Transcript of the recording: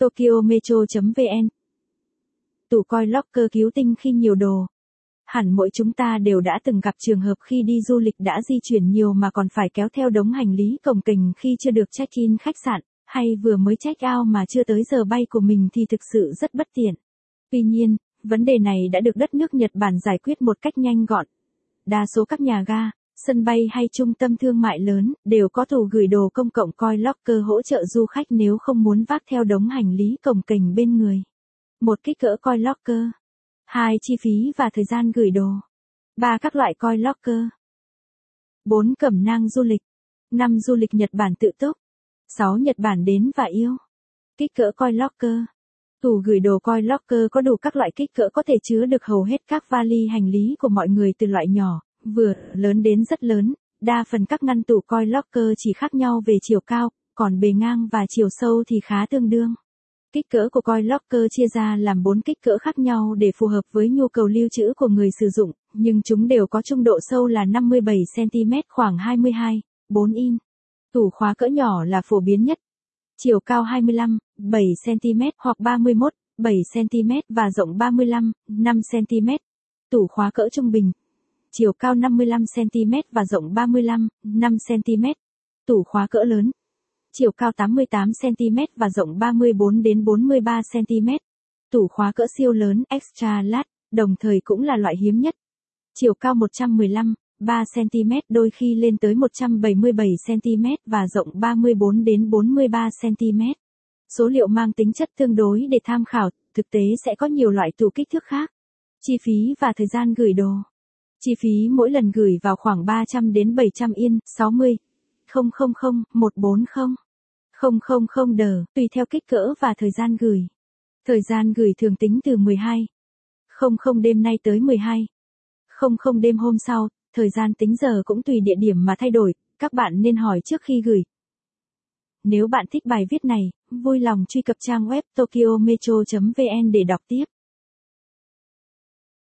TokyoMetro.vn. Tủ coi locker cứu tinh khi nhiều đồ. Hẳn mỗi chúng ta đều đã từng gặp trường hợp khi đi du lịch đã di chuyển nhiều mà còn phải kéo theo đống hành lý cồng kềnh khi chưa được check-in khách sạn, hay vừa mới check-out mà chưa tới giờ bay của mình thì thực sự rất bất tiện. Tuy nhiên, vấn đề này đã được đất nước Nhật Bản giải quyết một cách nhanh gọn. Đa số các nhà ga, sân bay hay trung tâm thương mại lớn đều có tủ gửi đồ công cộng coi locker hỗ trợ du khách nếu không muốn vác theo đống hành lý cồng kềnh bên người. Một kích cỡ coi locker. hai Chi phí và thời gian gửi đồ. ba Các loại coi locker. 4. Cẩm nang du lịch. 5. Du lịch Nhật Bản tự túc. 6. Nhật Bản đến và yêu. Kích cỡ coi locker. Tủ gửi đồ coi locker có đủ các loại kích cỡ có thể chứa được hầu hết các vali hành lý của mọi người từ loại nhỏ, vừa, lớn đến rất lớn. Đa phần các ngăn tủ coi locker chỉ khác nhau về chiều cao, còn bề ngang và chiều sâu thì khá tương đương. Kích cỡ của coi locker chia ra làm 4 kích cỡ khác nhau để phù hợp với nhu cầu lưu trữ của người sử dụng, nhưng chúng đều có trung độ sâu là 57cm khoảng 22, 4 in. Tủ khóa cỡ nhỏ là phổ biến nhất. Chiều cao 25, 7cm hoặc 31, 7cm và rộng 35, 5cm. Tủ khóa cỡ trung bình. Chiều cao 55cm và rộng 35, 5cm. Tủ khóa cỡ lớn chiều cao 88cm và rộng 34 đến 43cm. Tủ khóa cỡ siêu lớn extra large, đồng thời cũng là loại hiếm nhất. Chiều cao 115, 3cm đôi khi lên tới 177cm và rộng 34 đến 43cm. Số liệu mang tính chất tương đối để tham khảo, thực tế sẽ có nhiều loại tủ kích thước khác. Chi phí và thời gian gửi đồ. Chi phí mỗi lần gửi vào khoảng 300 đến 700 yên, 60, 000 140 000 đờ, tùy theo kích cỡ và thời gian gửi. Thời gian gửi thường tính từ 12 00 đêm nay tới 12 00 đêm hôm sau, thời gian tính giờ cũng tùy địa điểm mà thay đổi, các bạn nên hỏi trước khi gửi. Nếu bạn thích bài viết này, vui lòng truy cập trang web tokyometro.vn để đọc tiếp.